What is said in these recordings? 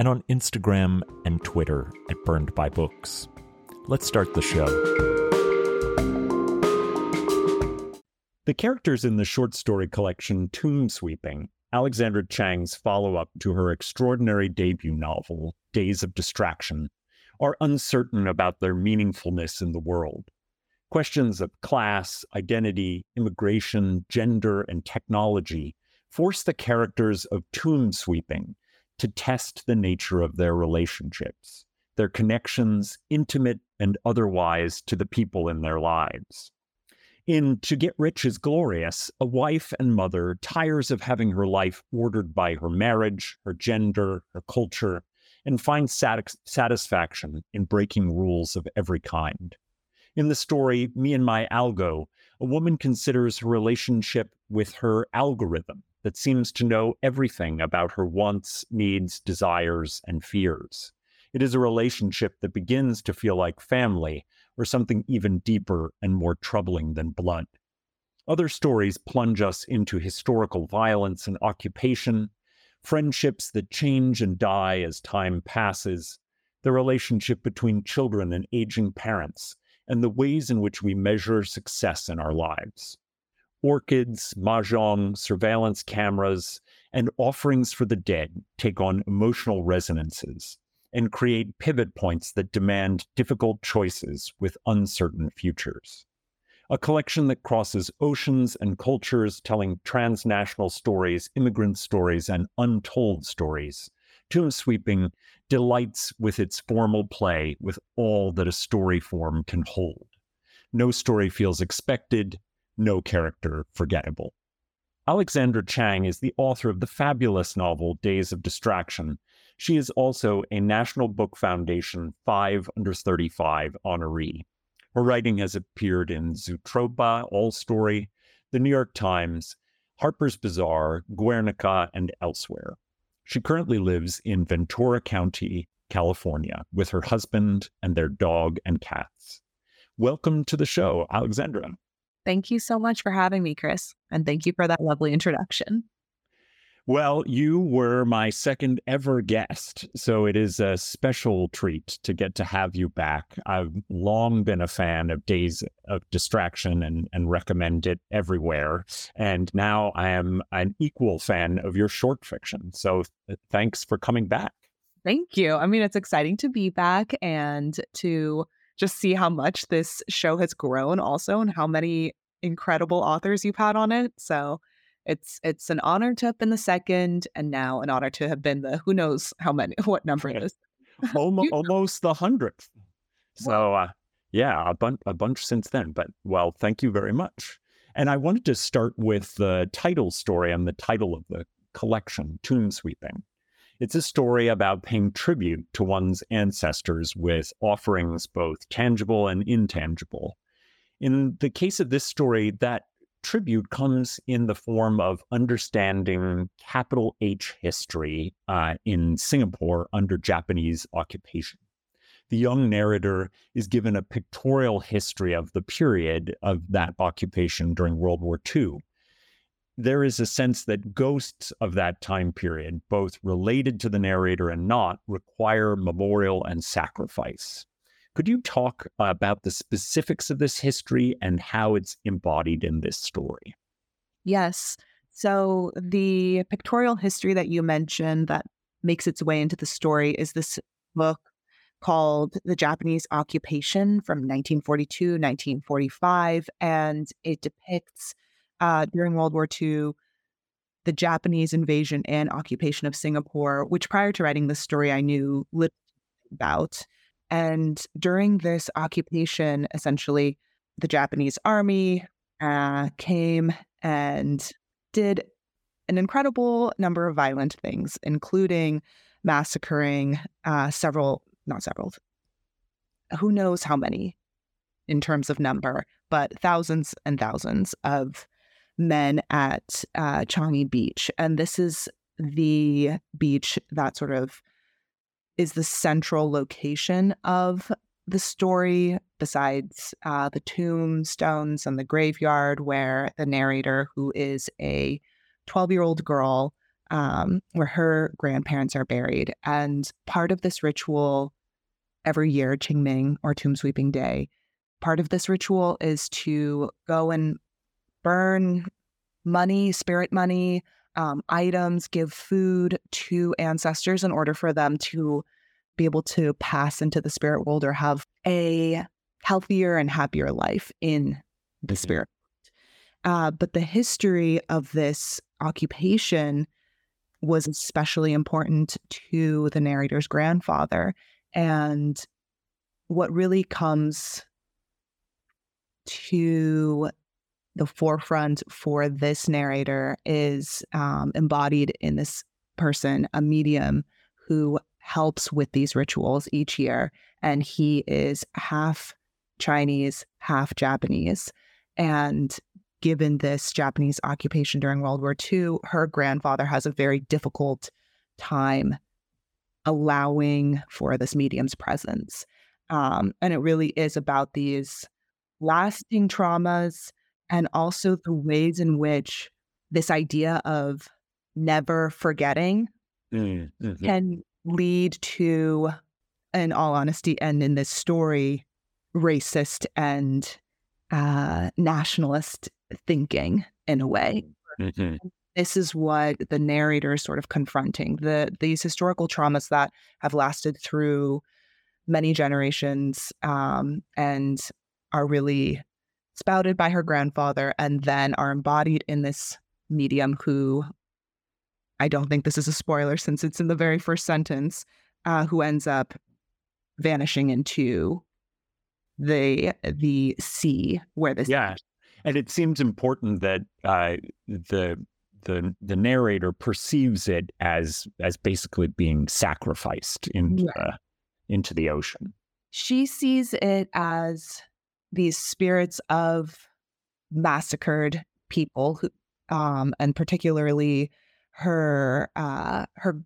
and on Instagram and Twitter at burnedbybooks. Let's start the show. The characters in the short story collection Tomb Sweeping, Alexandra Chang's follow up to her extraordinary debut novel, Days of Distraction, are uncertain about their meaningfulness in the world. Questions of class, identity, immigration, gender, and technology force the characters of Tomb Sweeping to test the nature of their relationships, their connections, intimate and otherwise, to the people in their lives. In To Get Rich is Glorious, a wife and mother tires of having her life ordered by her marriage, her gender, her culture, and finds satis- satisfaction in breaking rules of every kind. In the story, Me and My Algo, a woman considers her relationship with her algorithm that seems to know everything about her wants, needs, desires, and fears. It is a relationship that begins to feel like family or something even deeper and more troubling than blood. Other stories plunge us into historical violence and occupation, friendships that change and die as time passes, the relationship between children and aging parents, and the ways in which we measure success in our lives. Orchids, mahjong, surveillance cameras, and offerings for the dead take on emotional resonances and create pivot points that demand difficult choices with uncertain futures. A collection that crosses oceans and cultures, telling transnational stories, immigrant stories, and untold stories. Tomb Sweeping delights with its formal play with all that a story form can hold. No story feels expected, no character forgettable. Alexandra Chang is the author of the fabulous novel Days of Distraction. She is also a National Book Foundation 5 under 35 honoree. Her writing has appeared in Zoetrope, All Story, The New York Times, Harper's Bazaar, Guernica, and elsewhere. She currently lives in Ventura County, California, with her husband and their dog and cats. Welcome to the show, Alexandra. Thank you so much for having me, Chris. And thank you for that lovely introduction. Well, you were my second ever guest, so it is a special treat to get to have you back. I've long been a fan of Days of Distraction and, and recommend it everywhere. And now I am an equal fan of your short fiction. So th- thanks for coming back. Thank you. I mean, it's exciting to be back and to just see how much this show has grown also and how many incredible authors you've had on it. So it's it's an honor to have been the second, and now an honor to have been the who knows how many what number it is. almost, almost the hundredth. So uh, yeah, a bunch a bunch since then. But well, thank you very much. And I wanted to start with the title story and the title of the collection, Tomb Sweeping. It's a story about paying tribute to one's ancestors with offerings both tangible and intangible. In the case of this story, that tribute comes in the form of understanding capital H history uh, in Singapore under Japanese occupation. The young narrator is given a pictorial history of the period of that occupation during World War II. There is a sense that ghosts of that time period, both related to the narrator and not, require memorial and sacrifice. Could you talk about the specifics of this history and how it's embodied in this story? Yes. So, the pictorial history that you mentioned that makes its way into the story is this book called The Japanese Occupation from 1942, 1945. And it depicts uh, during World War II the Japanese invasion and occupation of Singapore, which prior to writing this story, I knew little about. And during this occupation, essentially, the Japanese army uh, came and did an incredible number of violent things, including massacring uh, several, not several, who knows how many in terms of number, but thousands and thousands of men at uh, Changi Beach. And this is the beach that sort of is the central location of the story, besides uh, the tombstones and the graveyard where the narrator, who is a 12 year old girl, um, where her grandparents are buried. And part of this ritual every year, Qingming or Tomb Sweeping Day, part of this ritual is to go and burn money, spirit money, um, items, give food to ancestors in order for them to be able to pass into the spirit world or have a healthier and happier life in the mm-hmm. spirit. Uh, but the history of this occupation was especially important to the narrator's grandfather. And what really comes to the forefront for this narrator is um, embodied in this person, a medium who helps with these rituals each year. And he is half Chinese, half Japanese. And given this Japanese occupation during World War II, her grandfather has a very difficult time allowing for this medium's presence. Um, and it really is about these lasting traumas and also the ways in which this idea of never forgetting mm, mm-hmm. can lead to, in all honesty, and in this story, racist and uh, nationalist thinking in a way. Mm-hmm. This is what the narrator is sort of confronting the these historical traumas that have lasted through many generations um, and are really spouted by her grandfather and then are embodied in this medium who I don't think this is a spoiler since it's in the very first sentence, uh, who ends up vanishing into the the sea where this yeah and it seems important that uh, the the the narrator perceives it as as basically being sacrificed into the, into the ocean. She sees it as these spirits of massacred people who, um, and particularly her uh, her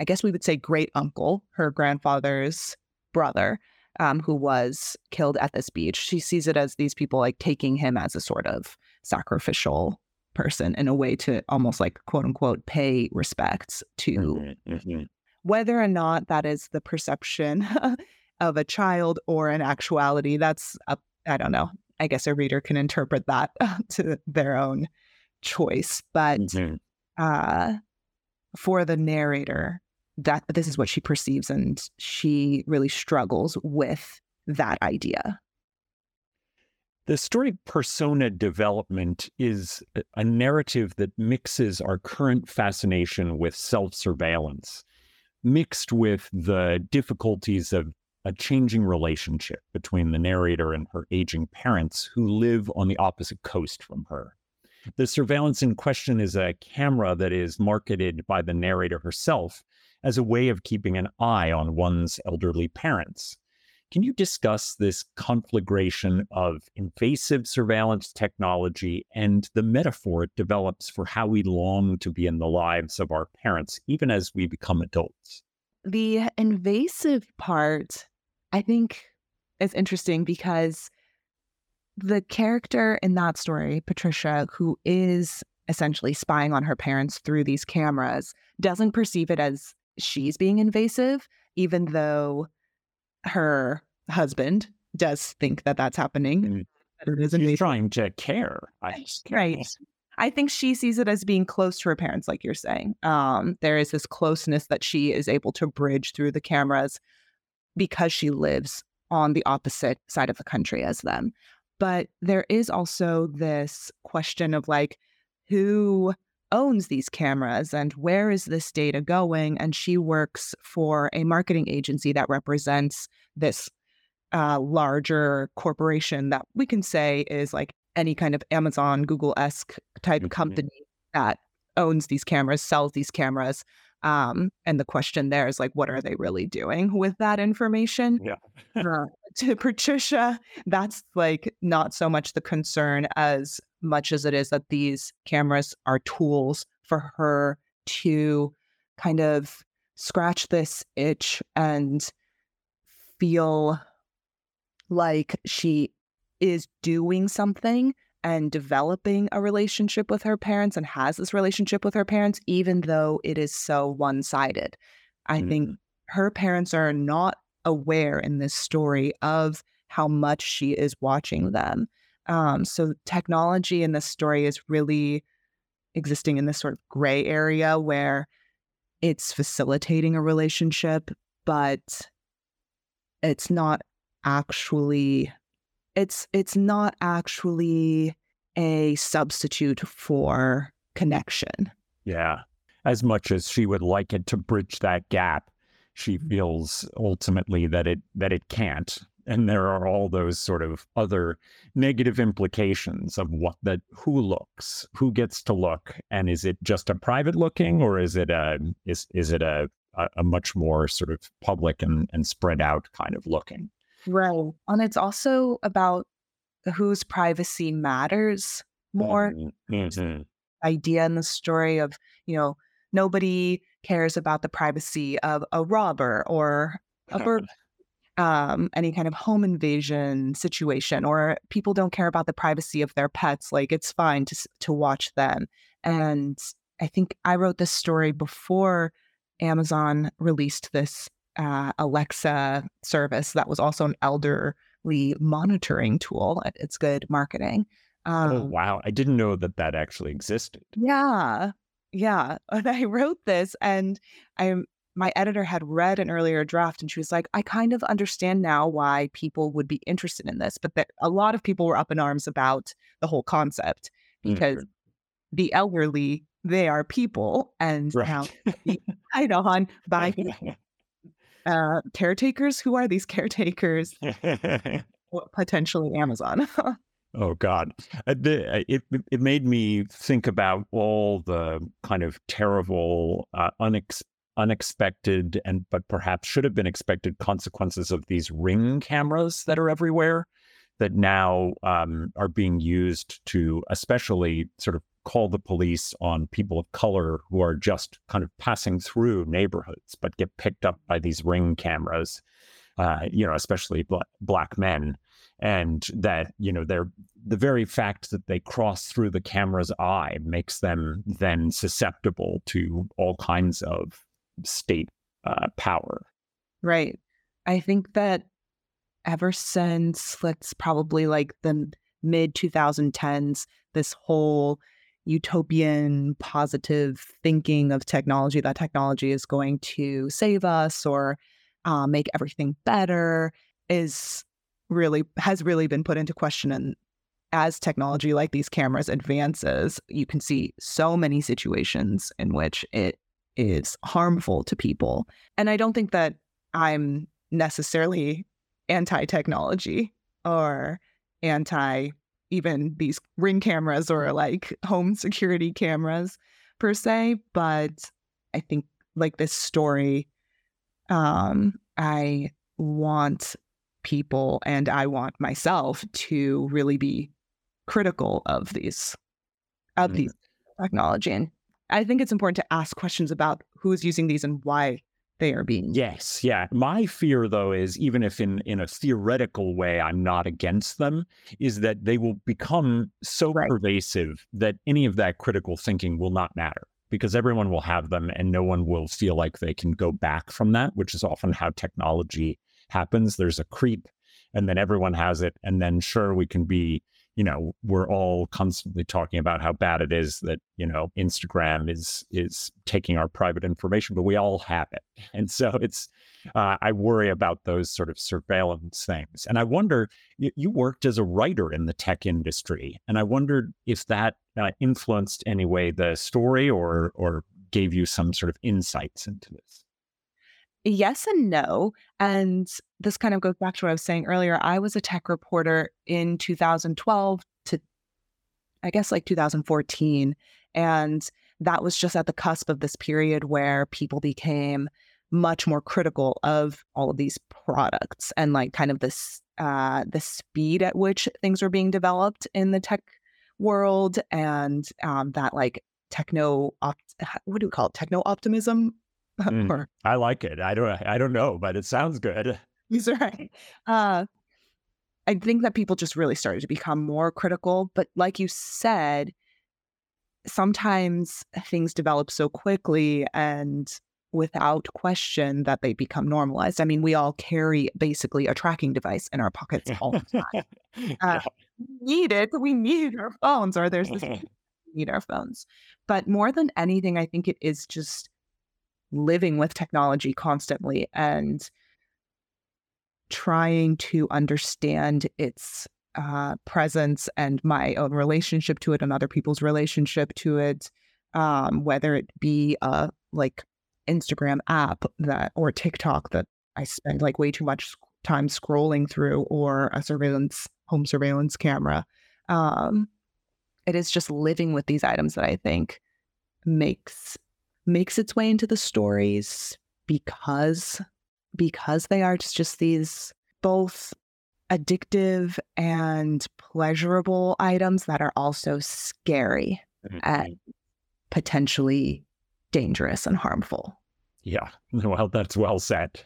I guess we would say great uncle, her grandfather's brother, um, who was killed at this beach. She sees it as these people like taking him as a sort of sacrificial person in a way to almost like quote unquote pay respects to mm-hmm, mm-hmm. whether or not that is the perception of a child or an actuality, that's I don't know. I guess a reader can interpret that to their own choice. But mm-hmm. uh, for the narrator, that this is what she perceives, and she really struggles with that idea. The story persona development is a narrative that mixes our current fascination with self surveillance, mixed with the difficulties of a changing relationship between the narrator and her aging parents who live on the opposite coast from her. The surveillance in question is a camera that is marketed by the narrator herself as a way of keeping an eye on one's elderly parents. Can you discuss this conflagration of invasive surveillance technology and the metaphor it develops for how we long to be in the lives of our parents, even as we become adults? The invasive part, I think, is interesting because the character in that story, Patricia, who is essentially spying on her parents through these cameras, doesn't perceive it as she's being invasive, even though her husband does think that that's happening. Mm. That it is She's trying to care. I, right. I think she sees it as being close to her parents, like you're saying. Um, there is this closeness that she is able to bridge through the cameras because she lives on the opposite side of the country as them. But there is also this question of like, who owns these cameras and where is this data going? And she works for a marketing agency that represents this uh, larger corporation that we can say is like any kind of Amazon, Google esque type mm-hmm. company that owns these cameras, sells these cameras. Um, and the question there is like, what are they really doing with that information? Yeah. uh, to Patricia, that's like not so much the concern as much as it is that these cameras are tools for her to kind of scratch this itch and feel like she is doing something and developing a relationship with her parents and has this relationship with her parents, even though it is so one sided. I mm-hmm. think her parents are not aware in this story of how much she is watching them. Um, so technology in this story is really existing in this sort of gray area where it's facilitating a relationship, but it's not actually it's it's not actually a substitute for connection. Yeah. As much as she would like it to bridge that gap, she feels ultimately that it that it can't and there are all those sort of other negative implications of what that who looks who gets to look and is it just a private looking or is it a is is it a, a much more sort of public and and spread out kind of looking right and it's also about whose privacy matters more mm-hmm. mm-hmm. idea in the story of you know nobody cares about the privacy of a robber or a um, any kind of home invasion situation, or people don't care about the privacy of their pets. Like it's fine to to watch them. And I think I wrote this story before Amazon released this uh, Alexa service that was also an elderly monitoring tool. It's good marketing. Oh, um, oh wow! I didn't know that that actually existed. Yeah, yeah. And I wrote this, and I'm my editor had read an earlier draft and she was like, I kind of understand now why people would be interested in this. But that a lot of people were up in arms about the whole concept because mm-hmm. the elderly, they are people and right. now I know on by uh, caretakers. Who are these caretakers? Potentially Amazon. Oh God, uh, uh, it it made me think about all the kind of terrible, uh, unex- unexpected and but perhaps should have been expected consequences of these ring cameras that are everywhere that now um, are being used to especially sort of call the police on people of color who are just kind of passing through neighborhoods but get picked up by these ring cameras uh, you know especially bl- black men and that you know they're the very fact that they cross through the camera's eye makes them then susceptible to all kinds of state uh, power. Right. I think that ever since let's probably like the mid 2010s, this whole utopian positive thinking of technology that technology is going to save us or uh, make everything better is really has really been put into question and as technology like these cameras advances you can see so many situations in which it is harmful to people. And I don't think that I'm necessarily anti technology or anti even these ring cameras or like home security cameras per se. But I think like this story, um, I want people and I want myself to really be critical of these of mm. these technology. And I think it's important to ask questions about who's using these and why they are being yes yeah. My fear though is even if in in a theoretical way i'm not against them is that they will become so right. pervasive that any of that critical thinking will not matter because everyone will have them and no one will feel like they can go back from that which is often how technology happens. There's a creep and then everyone has it and then sure we can be you know we're all constantly talking about how bad it is that you know instagram is is taking our private information but we all have it. And so it's uh, i worry about those sort of surveillance things. And i wonder you, you, worked as a writer in the tech industry and i wondered if that uh, influenced any way the story or or gave you some sort of insights into this yes and no. And this kind of goes back to what I was saying earlier. I was a tech reporter in 2012 to, I guess, like 2014. And that was just at the cusp of this period where people became much more critical of all of these products and like kind of this uh the speed at which things were being developed in the tech world and um that like techno opt- what do we call it techno optimism Mm, or, I like it. I don't. I don't know, but it sounds good. He's right. Uh, I think that people just really started to become more critical. But like you said, sometimes things develop so quickly and without question that they become normalized. I mean, we all carry basically a tracking device in our pockets all the time. Uh, yeah. Need it. We need our phones, or there's this need our phones. But more than anything, I think it is just living with technology constantly and trying to understand its uh, presence and my own relationship to it and other people's relationship to it, um, whether it be a like Instagram app that or TikTok that I spend like way too much time scrolling through, or a surveillance home surveillance camera. Um, it is just living with these items that I think makes makes its way into the stories because because they are just these both addictive and pleasurable items that are also scary mm-hmm. and potentially dangerous and harmful. Yeah, well, that's well said.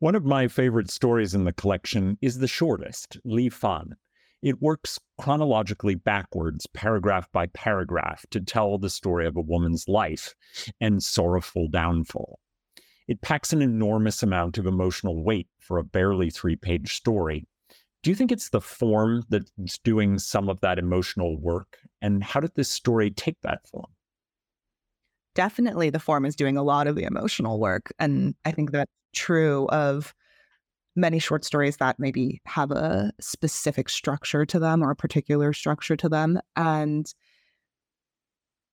One of my favorite stories in the collection is the shortest, Li Fan, it works chronologically backwards, paragraph by paragraph, to tell the story of a woman's life and sorrowful downfall. It packs an enormous amount of emotional weight for a barely three page story. Do you think it's the form that's doing some of that emotional work? And how did this story take that form? Definitely, the form is doing a lot of the emotional work. And I think that's true of many short stories that maybe have a specific structure to them or a particular structure to them. And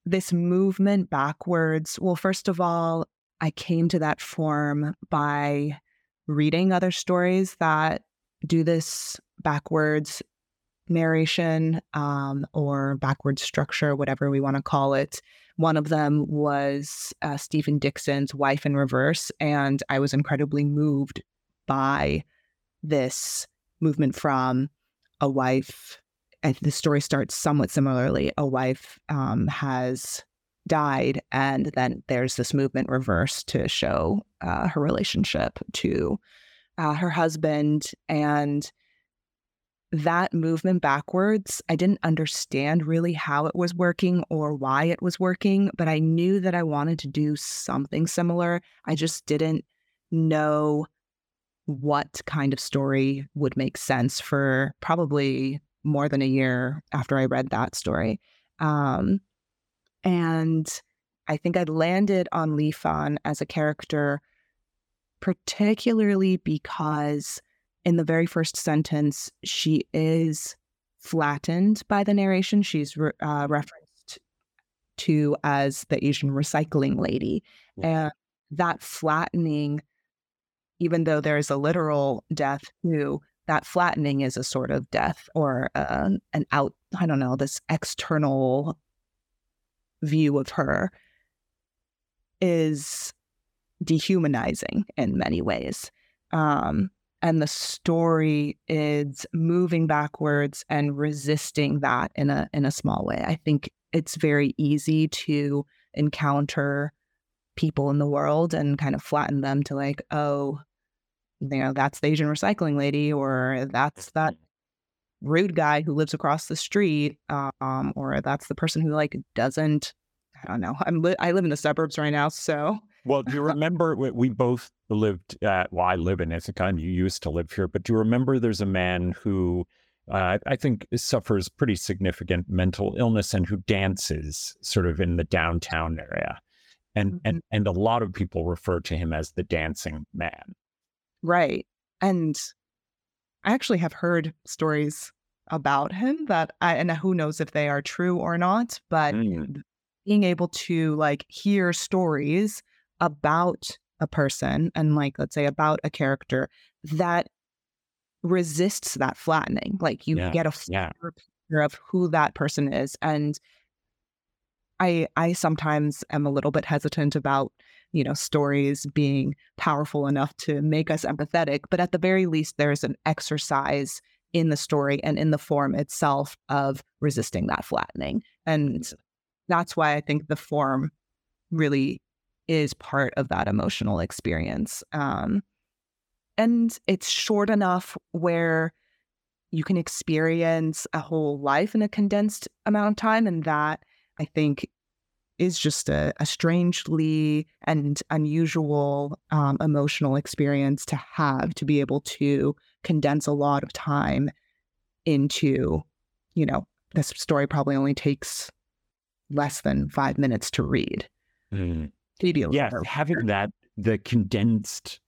this movement backwards, well, first of all, I came to that form by reading other stories that do this backwards narration um, or backwards structure, whatever we want to call it. One of them was uh, Stephen Dixon's Wife in Reverse, and I was incredibly moved by this movement from a wife. And the story starts somewhat similarly. A wife um, has died, and then there's this movement reverse to show uh, her relationship to uh, her husband. And that movement backwards, I didn't understand really how it was working or why it was working, but I knew that I wanted to do something similar. I just didn't know what kind of story would make sense for probably more than a year after I read that story. Um, and I think I landed on Li Fan as a character, particularly because in the very first sentence, she is flattened by the narration. She's re- uh, referenced to as the Asian recycling lady. And that flattening even though there's a literal death too, that flattening is a sort of death or uh, an out, I don't know, this external view of her is dehumanizing in many ways. Um, and the story is moving backwards and resisting that in a in a small way. I think it's very easy to encounter people in the world and kind of flatten them to like, oh, you know, that's the Asian recycling lady, or that's that rude guy who lives across the street, um, or that's the person who like doesn't. I don't know. I'm li- I live in the suburbs right now, so. Well, do you remember we, we both lived? Uh, well, I live in Ithaca, and you used to live here. But do you remember? There's a man who uh, I think suffers pretty significant mental illness and who dances sort of in the downtown area. And, mm-hmm. and and a lot of people refer to him as the dancing man. Right. And I actually have heard stories about him that I and who knows if they are true or not, but mm. being able to like hear stories about a person and like let's say about a character that resists that flattening. Like you yeah. get a yeah. picture of who that person is. And I I sometimes am a little bit hesitant about, you know, stories being powerful enough to make us empathetic, but at the very least there's an exercise in the story and in the form itself of resisting that flattening. And that's why I think the form really is part of that emotional experience. Um, and it's short enough where you can experience a whole life in a condensed amount of time. And that I think is just a, a strangely and unusual um, emotional experience to have to be able to condense a lot of time into, you know, this story probably only takes less than five minutes to read. Mm. Yeah, having that the condensed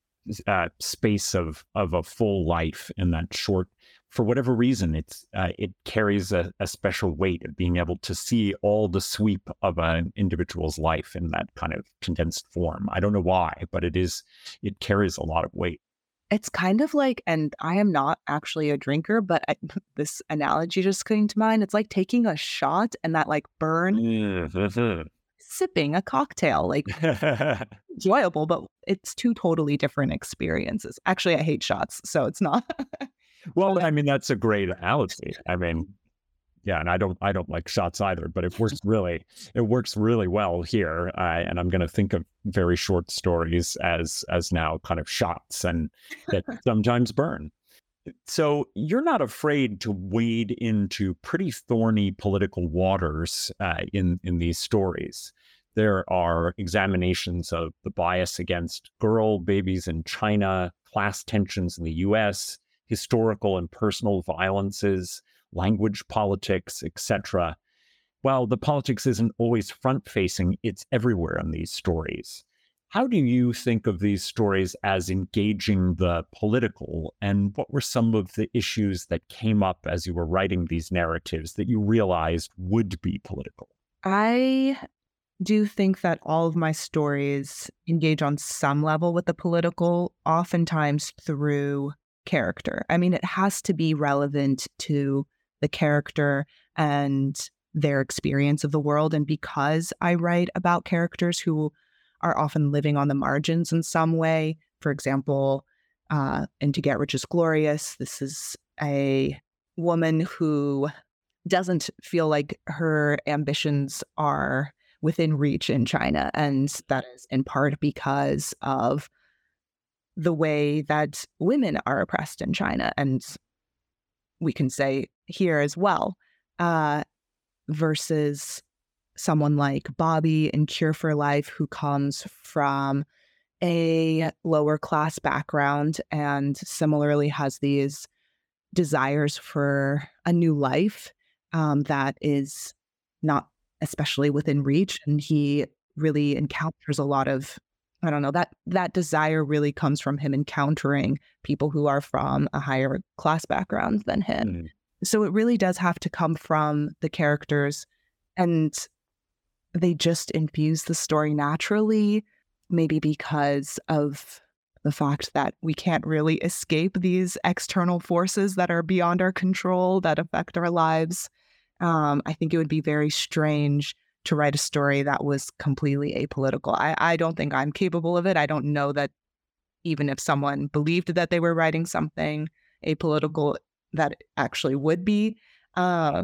uh, space of of a full life in that short for whatever reason it's uh, it carries a, a, special weight of being able to see all the sweep of an individual's life in that kind of condensed form i don't know why but it is it carries a lot of weight it's kind of like and i am not actually a drinker but I, this analogy just came to mind it's like taking a shot and that like burn mm-hmm sipping a cocktail, like enjoyable, but it's two totally different experiences. Actually, I hate shots, so it's not. well, I mean, that's a great analogy. I mean, yeah, and I don't, I don't like shots either, but it works really, it works really well here. Uh, and I'm going to think of very short stories as, as now kind of shots, and that sometimes burn. So you're not afraid to wade into pretty thorny political waters uh, in in these stories. There are examinations of the bias against girl babies in China, class tensions in the U.S., historical and personal violences, language politics, etc. While the politics isn't always front facing, it's everywhere in these stories. How do you think of these stories as engaging the political? And what were some of the issues that came up as you were writing these narratives that you realized would be political? I do think that all of my stories engage on some level with the political, oftentimes through character. I mean, it has to be relevant to the character and their experience of the world. And because I write about characters who are often living on the margins in some way. For example, uh, and To Get Rich is Glorious, this is a woman who doesn't feel like her ambitions are within reach in China. And that is in part because of the way that women are oppressed in China. And we can say here as well, uh, versus someone like Bobby in Cure for Life, who comes from a lower class background and similarly has these desires for a new life um, that is not especially within reach. And he really encounters a lot of I don't know that that desire really comes from him encountering people who are from a higher class background than him. Mm. So it really does have to come from the characters and they just infuse the story naturally, maybe because of the fact that we can't really escape these external forces that are beyond our control that affect our lives. Um, I think it would be very strange to write a story that was completely apolitical. I, I don't think I'm capable of it. I don't know that even if someone believed that they were writing something apolitical, that actually would be. Uh,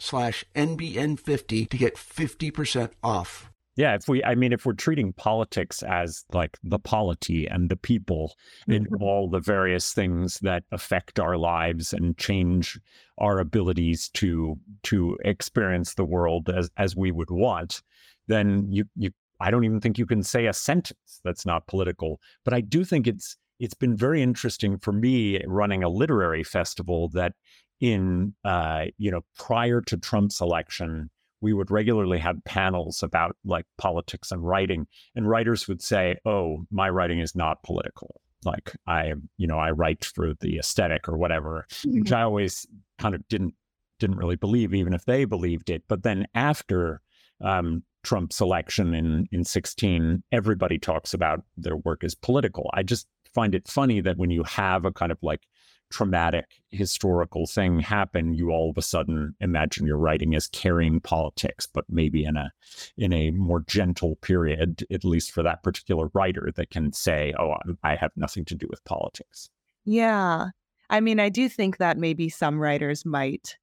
slash NBN50 to get 50% off. Yeah, if we, I mean, if we're treating politics as like the polity and the people and Mhm. all the various things that affect our lives and change our abilities to to experience the world as as we would want, then you you, I don't even think you can say a sentence that's not political. But I do think it's it's been very interesting for me running a literary festival that in uh, you know prior to Trump's election, we would regularly have panels about like politics and writing, and writers would say, "Oh, my writing is not political. Like I, you know, I write for the aesthetic or whatever," which I always kind of didn't didn't really believe, even if they believed it. But then after um, Trump's election in in sixteen, everybody talks about their work as political. I just find it funny that when you have a kind of like traumatic historical thing happen, you all of a sudden imagine your writing as carrying politics, but maybe in a in a more gentle period, at least for that particular writer that can say, "Oh, I have nothing to do with politics." Yeah. I mean, I do think that maybe some writers might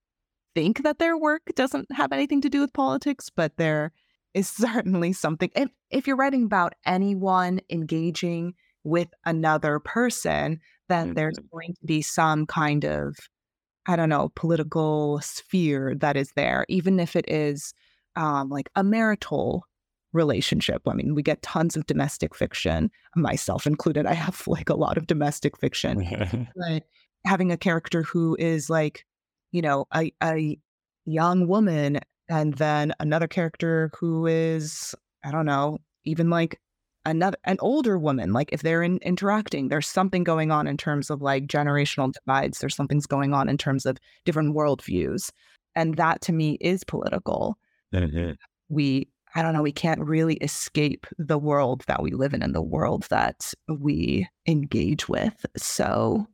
think that their work doesn't have anything to do with politics, but there is certainly something. If, if you're writing about anyone engaging with another person, then there's going to be some kind of, I don't know, political sphere that is there, even if it is um, like a marital relationship. I mean, we get tons of domestic fiction, myself included. I have like a lot of domestic fiction but having a character who is like, you know, a, a young woman and then another character who is, I don't know, even like another an older woman. Like if they're in, interacting, there's something going on in terms of like generational divides. There's something's going on in terms of different worldviews. And that to me is political. Mm-hmm. We I don't know, we can't really escape the world that we live in and the world that we engage with. So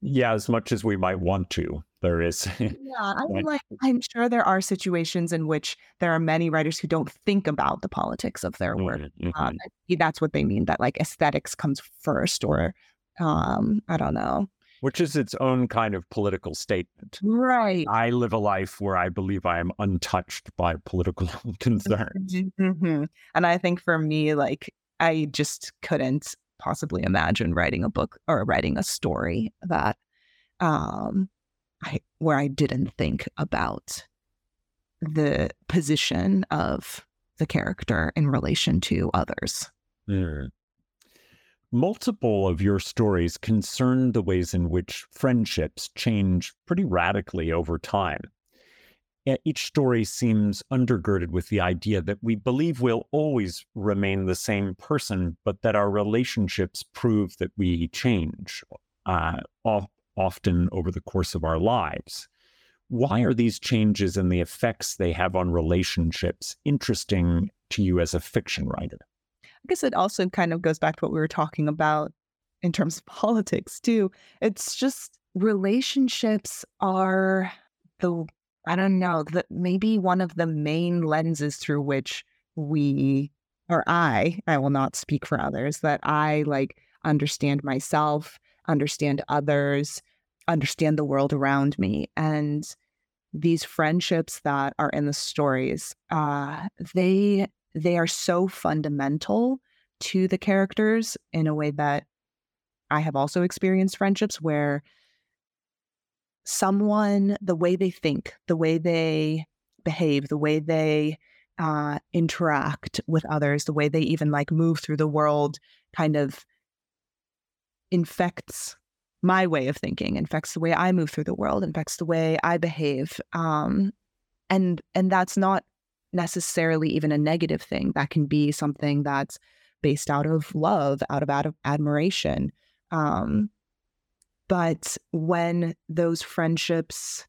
yeah, as much as we might want to, there is. Yeah, I mean, like I'm sure there are situations in which there are many writers who don't think about the politics of their work. Mhm. maybe that's what they mean that like aesthetics comes first, or um, I don't know. Which is its own kind of political statement. Right. I live a life where I believe I am untouched by political concerns. Mhm. And I think for me, like I just couldn't possibly imagine writing a book or writing a story that um I where I didn't think about the position of the character in relation to others. Mm. Multiple of your stories concern the ways in which friendships change pretty radically over time. Each story seems undergirded with the idea that we believe we'll always remain the same person, but that our relationships prove that we change, uh, often over the course of our lives. Why are these changes and the effects they have on relationships interesting to you as a fiction writer? I guess it also kind of goes back to what we were talking about in terms of politics too. It's just relationships are the I don't know, that maybe one of the main lenses through which we or I, I will not speak for others, that I like understand myself, understand others, understand the world around me. And these friendships that are in the stories, uh, they they are so fundamental to the characters in a way that I have also experienced friendships where someone, the way they think, the way they behave, the way they uh, interact with others, the way they even like move through the world kind of infects my way of thinking, infects the way I move through the world, infects the way I behave. Um, and and that's not necessarily even a negative thing. That can be something that's based out of love, out of out of admiration. Um, but when those friendships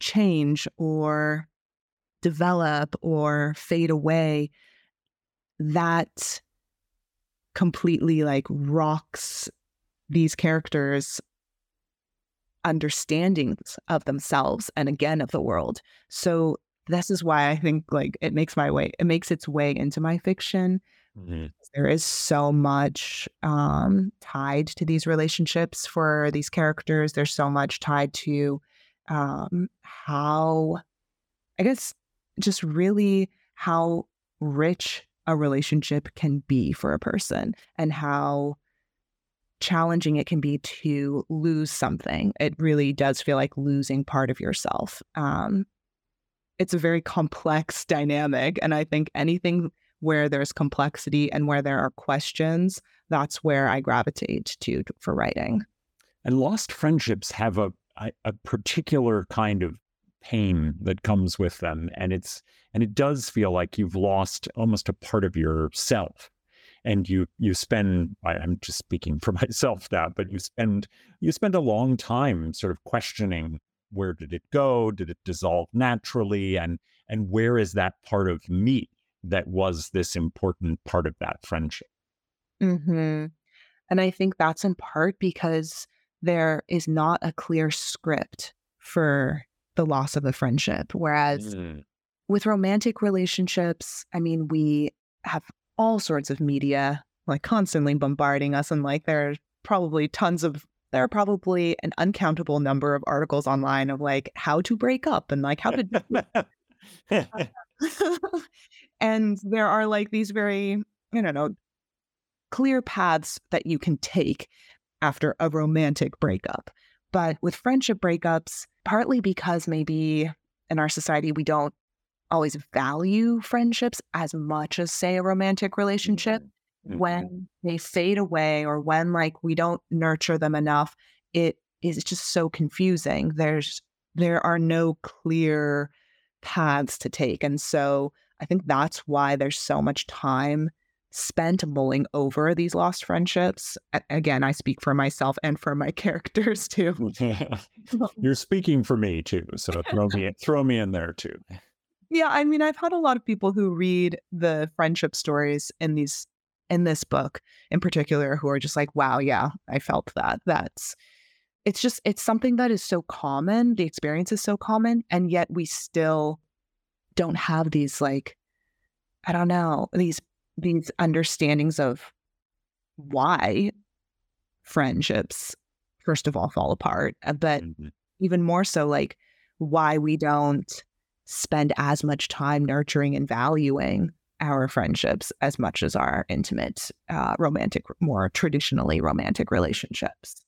change or develop or fade away, that completely like rocks these characters' understandings of themselves and again of the world. So this is why I think like it makes my way, it makes its way into my fiction. Mm-hmm. There is so much um, tied to these relationships for these characters. There's so much tied to um, how, I guess, just really how rich a relationship can be for a person and how challenging it can be to lose something. It really does feel like losing part of yourself. Um, it's a very complex dynamic. And I think anything where there's complexity and where there are questions, that's where I gravitate to for writing. And lost friendships have a, a, particular kind of pain that comes with them. And it's and it does feel like you've lost almost a part of yourself and you you spend i'm just speaking for myself now but you spend you spend a long time sort of questioning where did it go? Did it dissolve naturally? And and where is that part of me that was this important part of that friendship? Hmm and i think that's in part because there is not a clear script for the loss of a friendship whereas mm. with romantic relationships i mean we have all sorts of media like constantly bombarding us and like there's probably tons of there are probably an uncountable number of articles online of like how to break up and like how to and there are like these very i don't know clear paths that you can take after a romantic breakup. But with friendship breakups partly because maybe in our society we don't always value friendships as much as say a romantic relationship mm-hmm. when they fade away or when like we don't nurture them enough it is just so confusing there's there are no clear paths to take and so i think that's why there's so much time spent mulling over these lost friendships. Again, I speak for myself and for my characters too. You're speaking for me too, so throw me throw me in there too. Yeah, I mean, I've had a lot of people who read the friendship stories in these in this book in particular who are just like, "Wow, yeah, I felt that." That's it's just it's something that is so common, the experience is so common, and yet we still don't have these like I don't know, these these understandings of why friendships first of all fall apart, uh, but mm-hmm. even more so like why we don't spend as much time nurturing and valuing our friendships as much as our intimate, uh, romantic, more traditionally romantic relationships.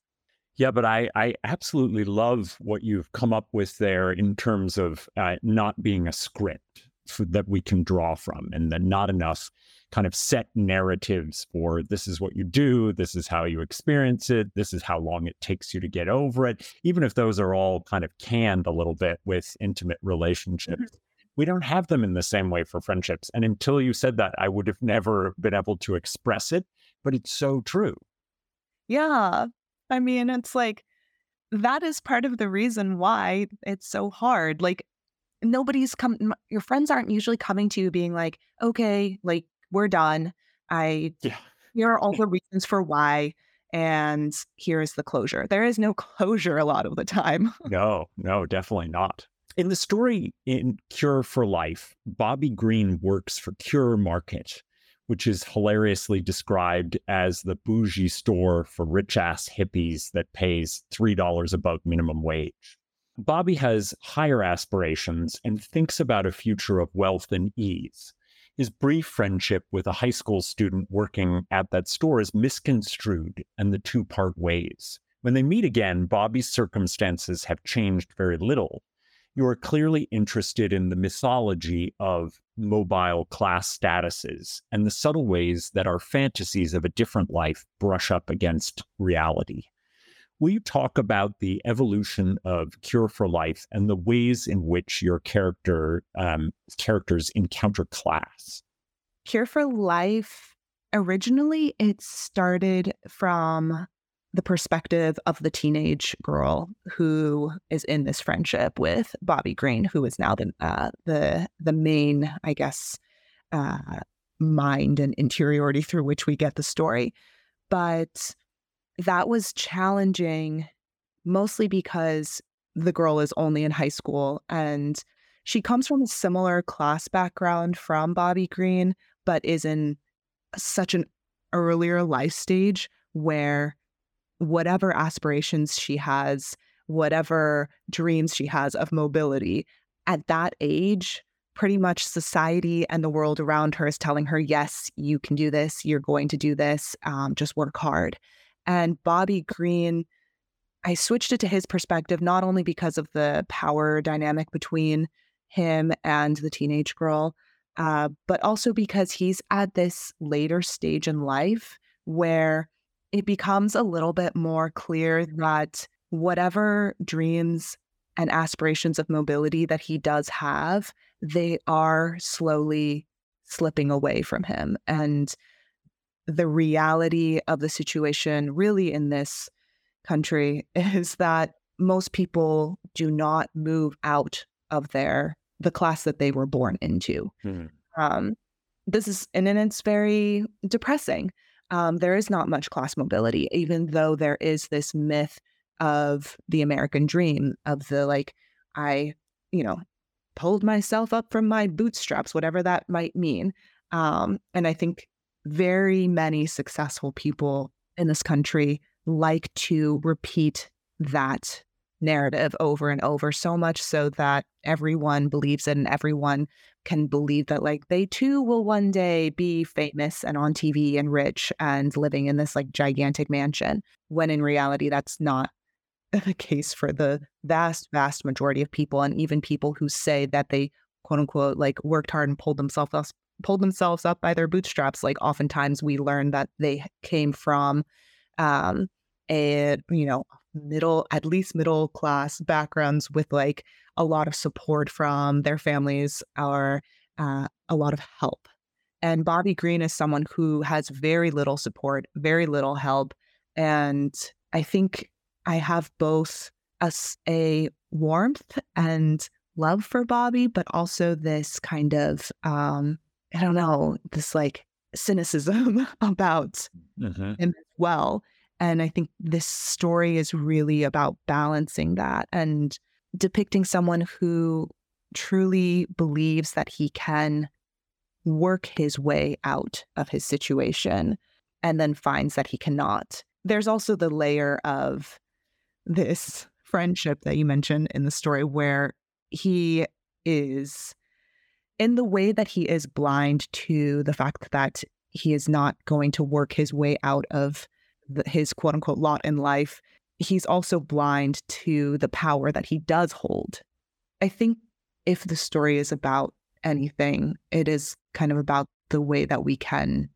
Yeah, but I, I absolutely love what you've come up with there in terms of uh, not being a script that we can draw from and then not enough kind of set narratives for this is what you do, this is how you experience it, this is how long it takes you to get over it, even if those are all kind of canned a little bit with intimate relationships. Mm-hmm. We don't have them in the same way for friendships. And until you said that, I would have never been able to express it, but it's so true. Yeah. I mean, it's like that is part of the reason why it's so hard. Like, nobody's come, your friends aren't usually coming to you being like, okay, like we're done. I yeah. here are all the reasons for why and here's the closure. There is no closure a lot of the time. no, no, definitely not. In the story in Cure for Life, Bobby Green works for Cure Market, which is hilariously described as the bougie store for rich ass hippies that pays $3 above minimum wage. Bobby has higher aspirations and thinks about a future of wealth and ease. His brief friendship with a high school student working at that store is misconstrued, and the two part ways. When they meet again, Bobby's circumstances have changed very little. You are clearly interested in the mythology of mobile class statuses and the subtle ways that our fantasies of a different life brush up against reality. Will you talk about the evolution of Cure for Life and the ways in which your character um, characters encounter class? Cure for Life originally it started from the perspective of the teenage girl who is in this friendship with Bobby Green, who is now the uh, the the main, I guess, uh, mind and interiority through which we get the story. But that was challenging mostly because the girl is only in high school and she comes from a similar class background from Bobby Green, but is in such an earlier life stage where whatever aspirations she has, whatever dreams she has of mobility, at that age, pretty much society and the world around her is telling her, yes, you can do this, you're going to do this, um, just work hard. And Bobby Green, I switched it to his perspective, not only because of the power dynamic between him and the teenage girl, uh, but also because he's at this later stage in life where it becomes a little bit more clear that whatever dreams and aspirations of mobility that he does have, they are slowly slipping away from him. And the reality of the situation, really, in this country, is that most people do not move out of their the class that they were born into. Hmm. Um, this is and, and it's very depressing. Um, there is not much class mobility, even though there is this myth of the American dream of the like, I, you know, pulled myself up from my bootstraps, whatever that might mean. Um, and I think very many successful people in this country like to repeat that narrative over and over so much so that everyone believes it and everyone can believe that like they too will one day be famous and on TV and rich and living in this like gigantic mansion when in reality that's not the case for the vast vast majority of people and even people who say that they quote unquote like worked hard and pulled themselves up pulled themselves up by their bootstraps like oftentimes we learn that they came from um a you know middle at least middle class backgrounds with like a lot of support from their families or uh, a lot of help. And bobby green is someone who has very little support very little help and i think i have both a, a warmth and love for bobby but also this kind of um i don't know this like cynicism about mm-hmm. him as well and I think this story is really about balancing that and depicting someone who truly believes that he can work his way out of his situation and then finds that he cannot. There's also the layer of this friendship that you mentioned in the story where he is in the way that he is blind to the fact that he is not going to work his way out of the, his quote unquote lot in life, he's also blind to the power that he does hold. I think if the story is about anything, it is kind of about the way that we can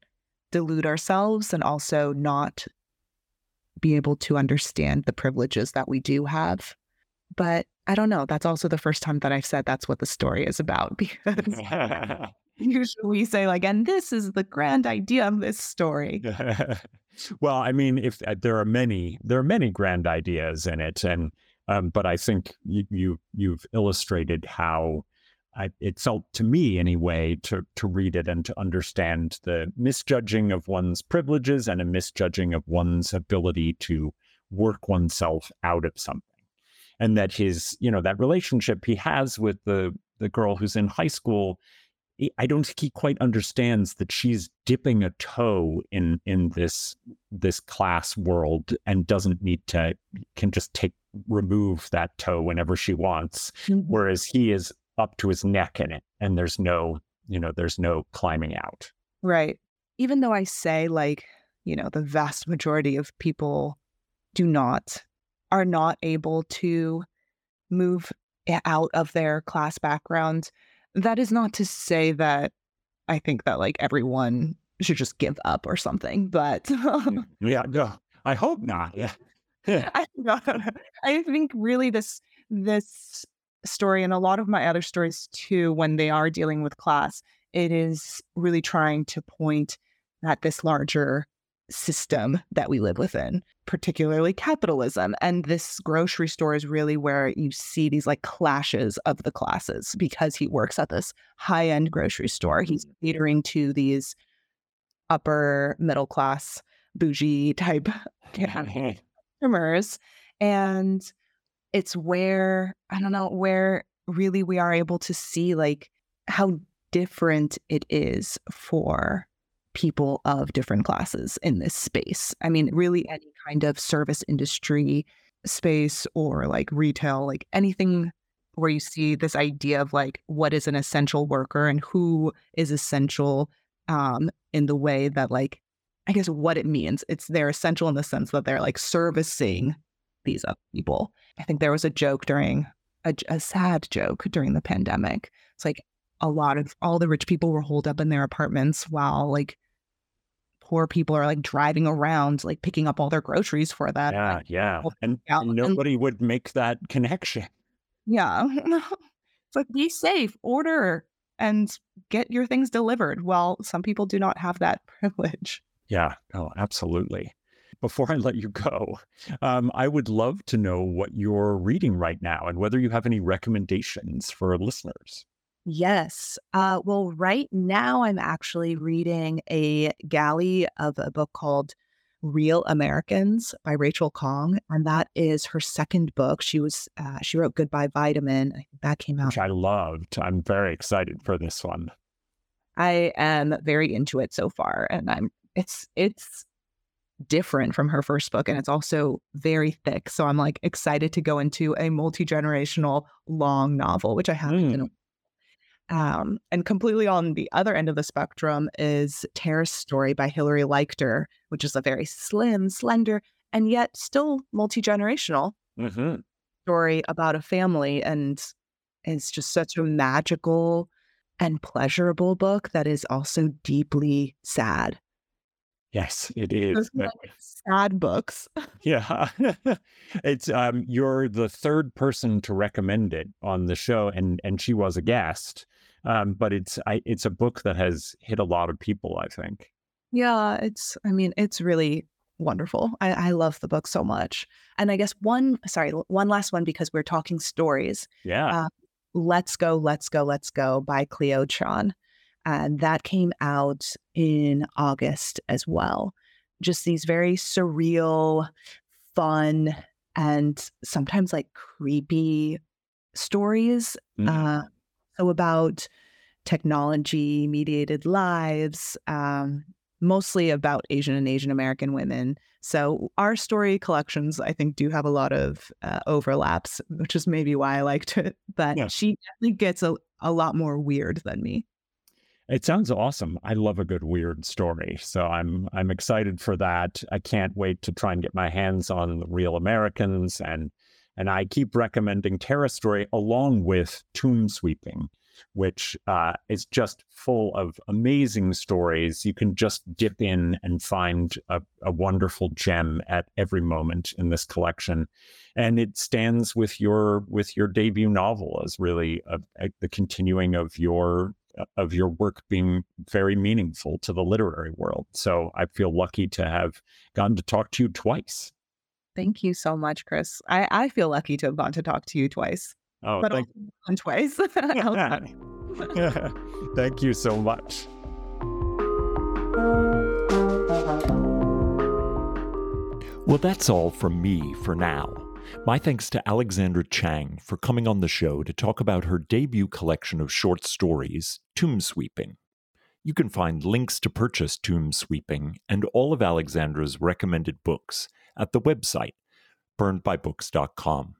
delude ourselves and also not be able to understand the privileges that we do have. But I don't know. That's also the first time that I've said that's what the story is about because usually we say, like, and this is the grand idea of this story. well, I mean, if uh, there are many, there are many grand ideas in it, and um, but I think you, you you've illustrated how I, it felt to me anyway to to read it and to understand the misjudging of one's privileges and a misjudging of one's ability to work oneself out of something and that his you know that relationship he has with the the girl who's in high school I don't think he quite understands that she's dipping a toe in in this this class world and doesn't need to can just take remove that toe whenever she wants, mm-hmm. whereas he is up to his neck in it, and there's no you know, there's no climbing out. Right. Even though I say like, you know, the vast majority of people do not are not able to move out of their class background, that is not to say that I think that like everyone should just give up or something. But yeah, no, I hope not. Yeah. I, I think really this this story and a lot of my other stories too, when they are dealing with class, it is really trying to point at this larger system that we live within, particularly capitalism. And this grocery store is really where you see these like clashes of the classes because he works at this high end grocery store. He's mm-hmm. catering to these upper middle class, bougie type customers. And it's where, I don't know, where really we are able to see like how different it is for people of different classes in this space. I mean, really any kind of service industry space or like retail, like anything where you see this idea of like what is an essential worker and who is essential um in the way that like I guess what it means. It's they're essential in the sense that they're like servicing these other people. I think there was a joke during a, a sad joke during the pandemic. It's like a lot of all the rich people were holed up in their apartments while like poor people are like driving around like picking up all their groceries for them. Yeah, like, yeah. And, and nobody and, would make that connection. Yeah. it's like be safe, order and get your things delivered. Well, some people do not have that privilege. Yeah, oh, absolutely. Before I let you go, um, I would love to know what you're reading right now and whether you have any recommendations for listeners. Yes. Uh, well, right now I'm actually reading a galley of a book called Real Americans by Rachel Khong, and that is her second book. She was uh, she wrote Goodbye Vitamin. That came out. Which I loved. I'm very excited for this one. I am very into it so far, and I'm it's it's different from her first book and it's also very thick so i'm like excited to go into a multi-generational long novel which i haven't mm. in a um, and completely on the other end of the spectrum is Terrace Story by Hilary Leichter, which is a very slim, slender, and yet still multi generational mm-hmm. story about a family. And it's just such a magical and pleasurable book that is also deeply sad. Yes, it is. sad books. yeah. it's um you're the third person to recommend it on the show and and she was a guest. Um, but it's I, it's a book that has hit a lot of people. I think. Yeah, it's. I mean, it's really wonderful. I, I love the book so much. And I guess one, sorry, one last one because we're talking stories. Yeah. Uh, let's go, let's go, let's go by Cleo Qian, and that came out in August as well. Just these very surreal, fun, and sometimes like creepy stories. Mm. Uh, so about technology mediated lives, um, mostly about Asian and Asian American women. So our story collections, I think, do have a lot of uh, overlaps, which is maybe why I liked it. But yeah. she definitely gets a, a lot more weird than me. It sounds awesome. I love a good weird story, so I'm I'm excited for that. I can't wait to try and get my hands on the Real Americans and and I keep recommending Terrace Story along with Tomb Sweeping, which uh, is just full of amazing stories. You can just dip in and find a, a wonderful gem at every moment in this collection, and it stands with your with your debut novel as really a, a, the continuing of your of your work being very meaningful to the literary world. So I feel lucky to have gotten to talk to you twice. Thank you so much, Chris. I, I feel lucky to have gone to talk to you twice. Oh, but thank on twice. thank you so much. Well, that's all from me for now. My thanks to Alexandra Chang for coming on the show to talk about her debut collection of short stories, Tomb Sweeping. You can find links to purchase Tomb Sweeping and all of Alexandra's recommended books at the website burnedbybooks.com.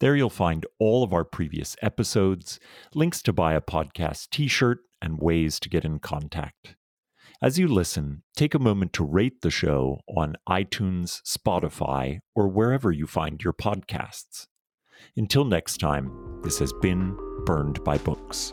There you'll find all of our previous episodes, links to buy a podcast t shirt, and ways to get in contact. As you listen, take a moment to rate the show on iTunes, Spotify, or wherever you find your podcasts. Until next time, this has been Burned by Books.